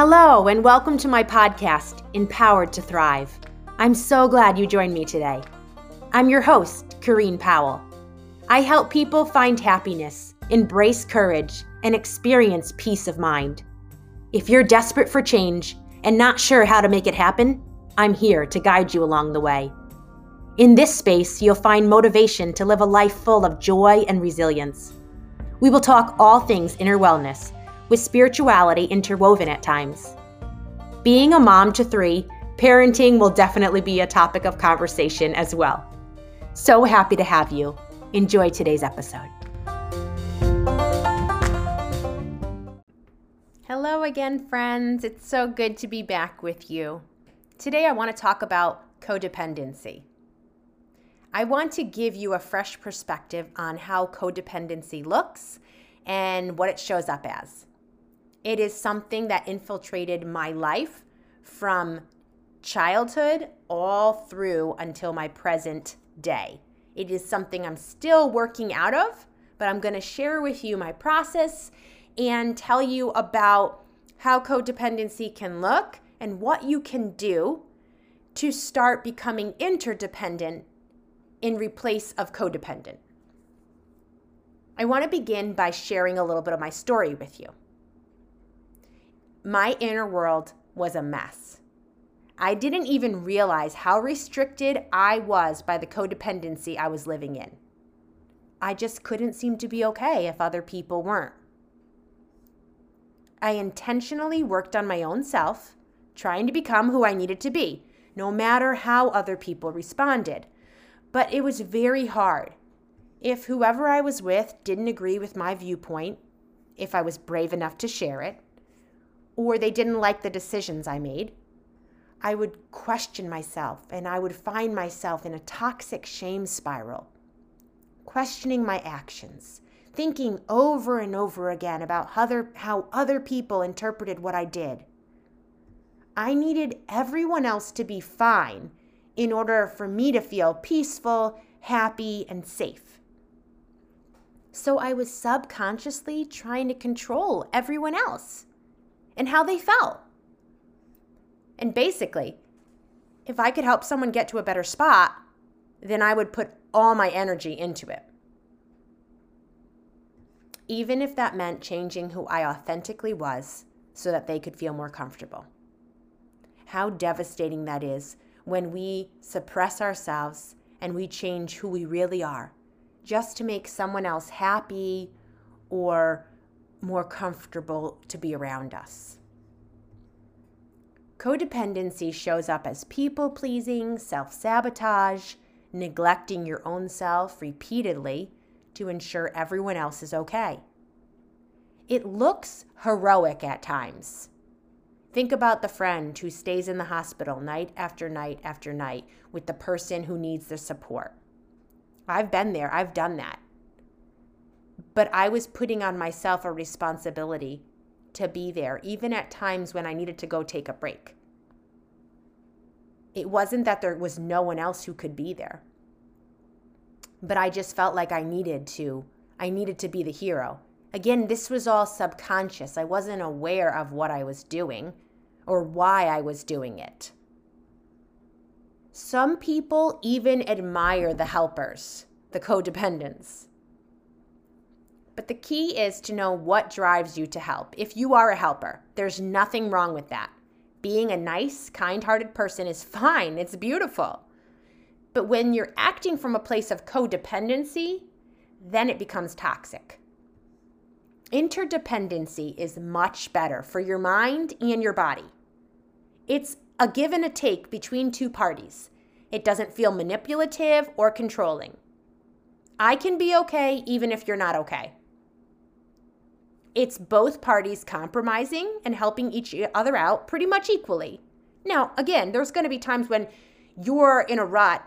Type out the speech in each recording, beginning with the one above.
Hello, and welcome to my podcast, Empowered to Thrive. I'm so glad you joined me today. I'm your host, Corrine Powell. I help people find happiness, embrace courage, and experience peace of mind. If you're desperate for change and not sure how to make it happen, I'm here to guide you along the way. In this space, you'll find motivation to live a life full of joy and resilience. We will talk all things inner wellness with spirituality interwoven at times. Being a mom to three, parenting will definitely be a topic of conversation as well. So happy to have you. Enjoy today's episode. Hello again, friends. It's so good to be back with you. Today, I want to talk about codependency. I want to give you a fresh perspective on how codependency looks and what it shows up as. It is something that infiltrated my life from childhood all through until my present day. It is something I'm still working out of, but I'm going to share with you my process and tell you about how codependency can look and what you can do to start becoming interdependent in replace of codependent. I want to begin by sharing a little bit of my story with you my inner world was a mess. I didn't even realize how restricted I was by the codependency I was living in. I just couldn't seem to be okay if other people weren't. I intentionally worked on my own self, trying to become who I needed to be, no matter how other people responded. But it was very hard. If whoever I was with didn't agree with my viewpoint, if I was brave enough to share it, or they didn't like the decisions I made, I would question myself and I would find myself in a toxic shame spiral, questioning my actions, thinking over and over again about other, how other people interpreted what I did. I needed everyone else to be fine in order for me to feel peaceful, happy, and safe. So I was subconsciously trying to control everyone else and how they felt. And basically, if I could help someone get to a better spot, then I would put all my energy into it. Even if that meant changing who I authentically was so that they could feel more comfortable. How devastating that is when we suppress ourselves and we change who we really are just to make someone else happy or more comfortable to be around us. Codependency shows up as people pleasing, self sabotage, neglecting your own self repeatedly to ensure everyone else is okay. It looks heroic at times. Think about the friend who stays in the hospital night after night after night with the person who needs the support. I've been there, I've done that but I was putting on myself a responsibility to be there, even at times when I needed to go take a break. It wasn't that there was no one else who could be there, but I just felt like I needed to. I needed to be the hero. Again, this was all subconscious. I wasn't aware of what I was doing or why I was doing it. Some people even admire the helpers, the codependents. But the key is to know what drives you to help. If you are a helper, there's nothing wrong with that. Being a nice, kind hearted person is fine, it's beautiful. But when you're acting from a place of codependency, then it becomes toxic. Interdependency is much better for your mind and your body. It's a give and a take between two parties. It doesn't feel manipulative or controlling. I can be okay even if you're not okay. It's both parties compromising and helping each other out pretty much equally. Now, again, there's going to be times when you're in a rut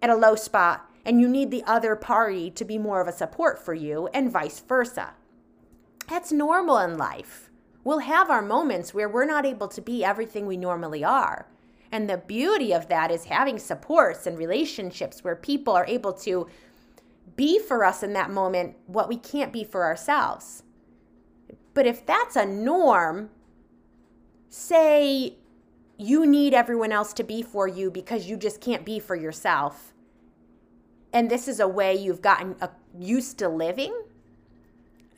at a low spot and you need the other party to be more of a support for you, and vice versa. That's normal in life. We'll have our moments where we're not able to be everything we normally are. And the beauty of that is having supports and relationships where people are able to be for us in that moment what we can't be for ourselves. But if that's a norm, say you need everyone else to be for you because you just can't be for yourself, and this is a way you've gotten used to living,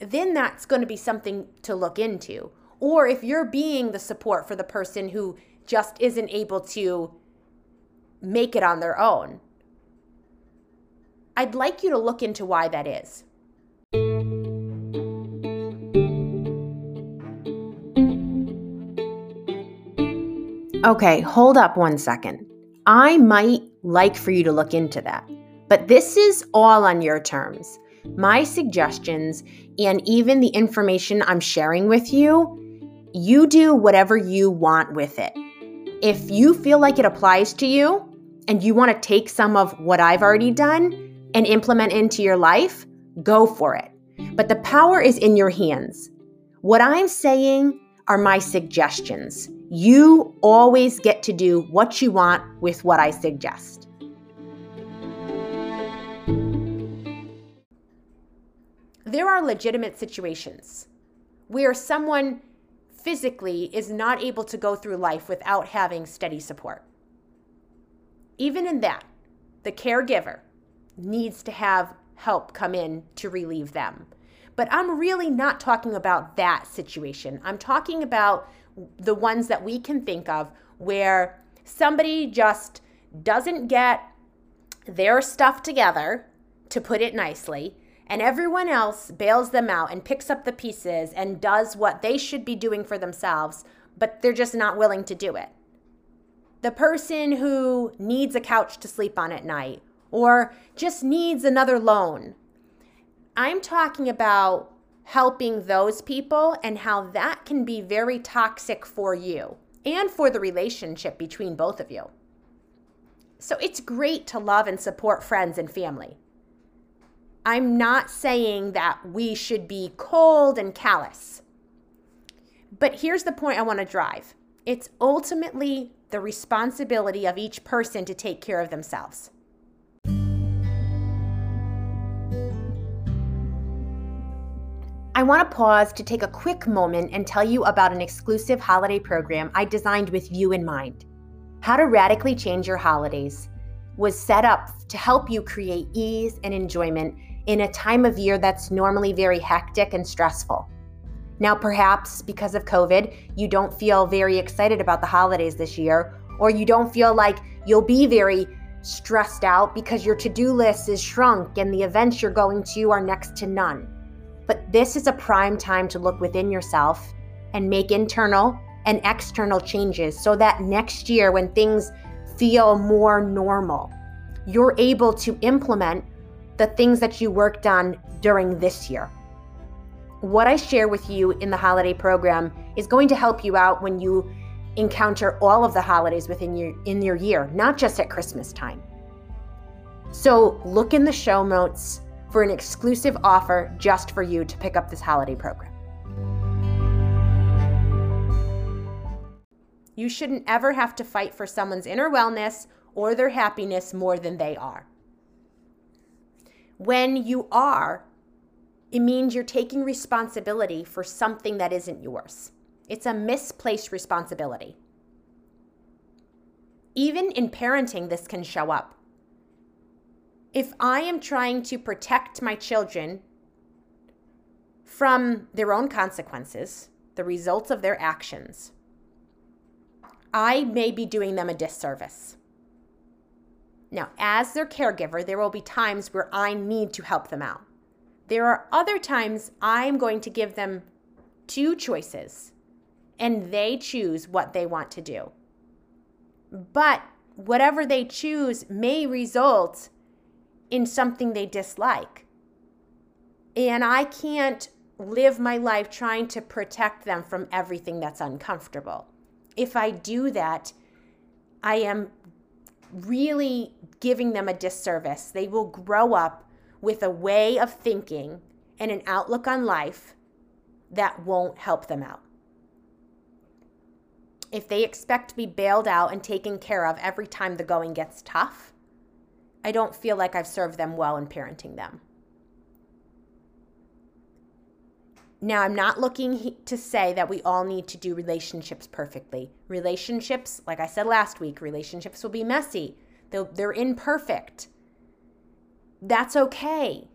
then that's going to be something to look into. Or if you're being the support for the person who just isn't able to make it on their own, I'd like you to look into why that is. Okay, hold up one second. I might like for you to look into that, but this is all on your terms. My suggestions and even the information I'm sharing with you, you do whatever you want with it. If you feel like it applies to you and you want to take some of what I've already done and implement into your life, go for it. But the power is in your hands. What I'm saying are my suggestions. You always get to do what you want with what I suggest. There are legitimate situations where someone physically is not able to go through life without having steady support. Even in that, the caregiver needs to have help come in to relieve them. But I'm really not talking about that situation. I'm talking about the ones that we can think of where somebody just doesn't get their stuff together, to put it nicely, and everyone else bails them out and picks up the pieces and does what they should be doing for themselves, but they're just not willing to do it. The person who needs a couch to sleep on at night or just needs another loan. I'm talking about helping those people and how that can be very toxic for you and for the relationship between both of you. So it's great to love and support friends and family. I'm not saying that we should be cold and callous. But here's the point I want to drive it's ultimately the responsibility of each person to take care of themselves. I want to pause to take a quick moment and tell you about an exclusive holiday program I designed with you in mind. How to Radically Change Your Holidays was set up to help you create ease and enjoyment in a time of year that's normally very hectic and stressful. Now, perhaps because of COVID, you don't feel very excited about the holidays this year, or you don't feel like you'll be very stressed out because your to do list is shrunk and the events you're going to are next to none. But this is a prime time to look within yourself and make internal and external changes so that next year, when things feel more normal, you're able to implement the things that you worked on during this year. What I share with you in the holiday program is going to help you out when you encounter all of the holidays within your in your year, not just at Christmas time. So, look in the show notes for an exclusive offer just for you to pick up this holiday program. You shouldn't ever have to fight for someone's inner wellness or their happiness more than they are. When you are, it means you're taking responsibility for something that isn't yours. It's a misplaced responsibility. Even in parenting, this can show up if I am trying to protect my children from their own consequences, the results of their actions, I may be doing them a disservice. Now, as their caregiver, there will be times where I need to help them out. There are other times I'm going to give them two choices and they choose what they want to do. But whatever they choose may result in something they dislike. And I can't live my life trying to protect them from everything that's uncomfortable. If I do that, I am really giving them a disservice. They will grow up with a way of thinking and an outlook on life that won't help them out. If they expect to be bailed out and taken care of every time the going gets tough, I don't feel like I've served them well in parenting them. Now, I'm not looking to say that we all need to do relationships perfectly. Relationships, like I said last week, relationships will be messy, they're, they're imperfect. That's okay.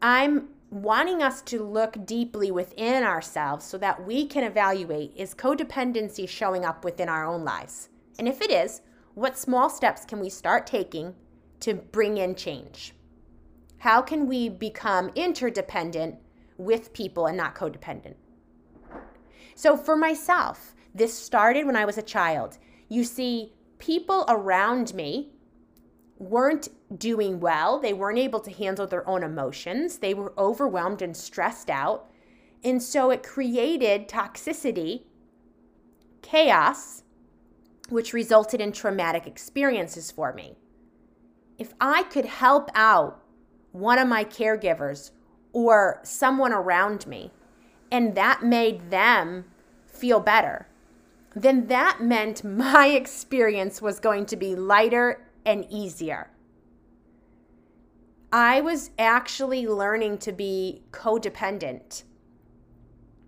I'm wanting us to look deeply within ourselves so that we can evaluate is codependency showing up within our own lives? And if it is, what small steps can we start taking to bring in change? How can we become interdependent with people and not codependent? So, for myself, this started when I was a child. You see, people around me weren't doing well. They weren't able to handle their own emotions. They were overwhelmed and stressed out. And so it created toxicity, chaos, which resulted in traumatic experiences for me. If I could help out one of my caregivers or someone around me, and that made them feel better, then that meant my experience was going to be lighter and easier. I was actually learning to be codependent,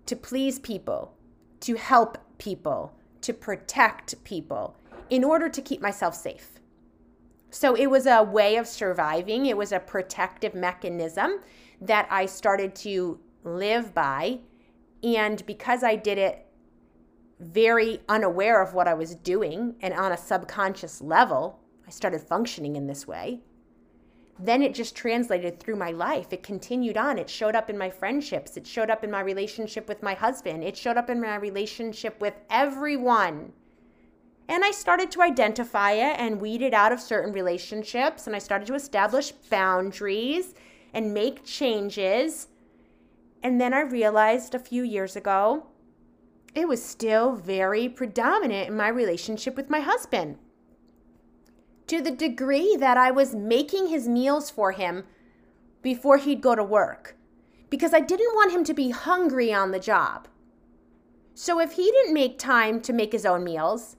to please people, to help people, to protect people in order to keep myself safe. So it was a way of surviving, it was a protective mechanism that I started to live by. And because I did it very unaware of what I was doing and on a subconscious level, I started functioning in this way. Then it just translated through my life. It continued on. It showed up in my friendships. It showed up in my relationship with my husband. It showed up in my relationship with everyone. And I started to identify it and weed it out of certain relationships. And I started to establish boundaries and make changes. And then I realized a few years ago it was still very predominant in my relationship with my husband to the degree that I was making his meals for him before he'd go to work because I didn't want him to be hungry on the job. So if he didn't make time to make his own meals,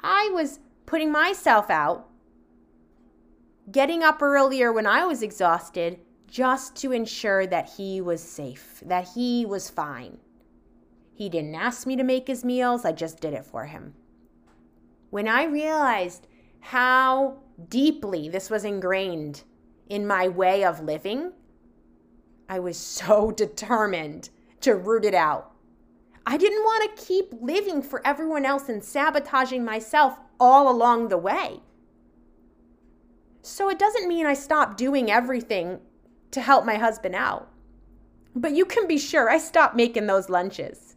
I was putting myself out, getting up earlier when I was exhausted just to ensure that he was safe, that he was fine. He didn't ask me to make his meals, I just did it for him. When I realized how deeply this was ingrained in my way of living, I was so determined to root it out. I didn't want to keep living for everyone else and sabotaging myself all along the way. So it doesn't mean I stopped doing everything to help my husband out. But you can be sure I stopped making those lunches.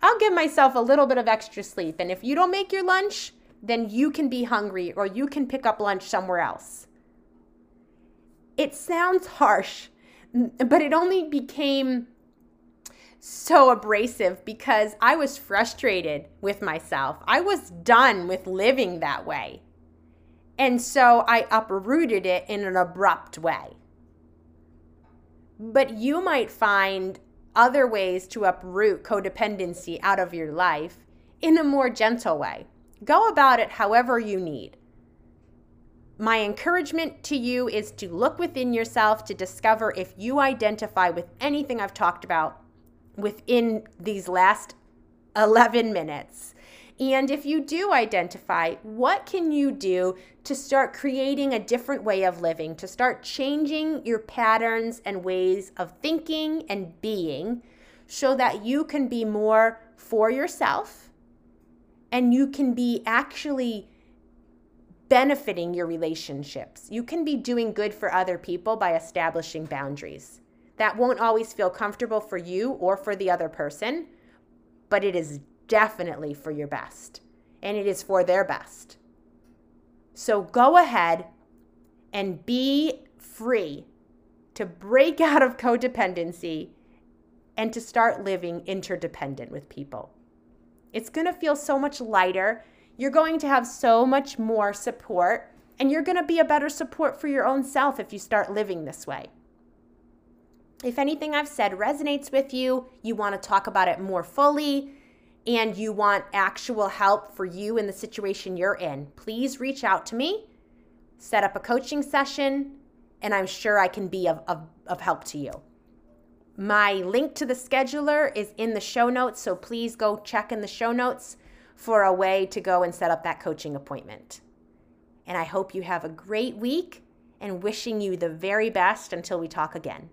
I'll give myself a little bit of extra sleep. And if you don't make your lunch, then you can be hungry or you can pick up lunch somewhere else. It sounds harsh, but it only became so abrasive because I was frustrated with myself. I was done with living that way. And so I uprooted it in an abrupt way. But you might find other ways to uproot codependency out of your life in a more gentle way. Go about it however you need. My encouragement to you is to look within yourself to discover if you identify with anything I've talked about within these last 11 minutes. And if you do identify, what can you do to start creating a different way of living, to start changing your patterns and ways of thinking and being so that you can be more for yourself and you can be actually benefiting your relationships. You can be doing good for other people by establishing boundaries. That won't always feel comfortable for you or for the other person, but it is definitely for your best and it is for their best. So go ahead and be free to break out of codependency and to start living interdependent with people. It's going to feel so much lighter. You're going to have so much more support, and you're going to be a better support for your own self if you start living this way. If anything I've said resonates with you, you want to talk about it more fully, and you want actual help for you in the situation you're in, please reach out to me, set up a coaching session, and I'm sure I can be of, of, of help to you. My link to the scheduler is in the show notes, so please go check in the show notes for a way to go and set up that coaching appointment. And I hope you have a great week and wishing you the very best until we talk again.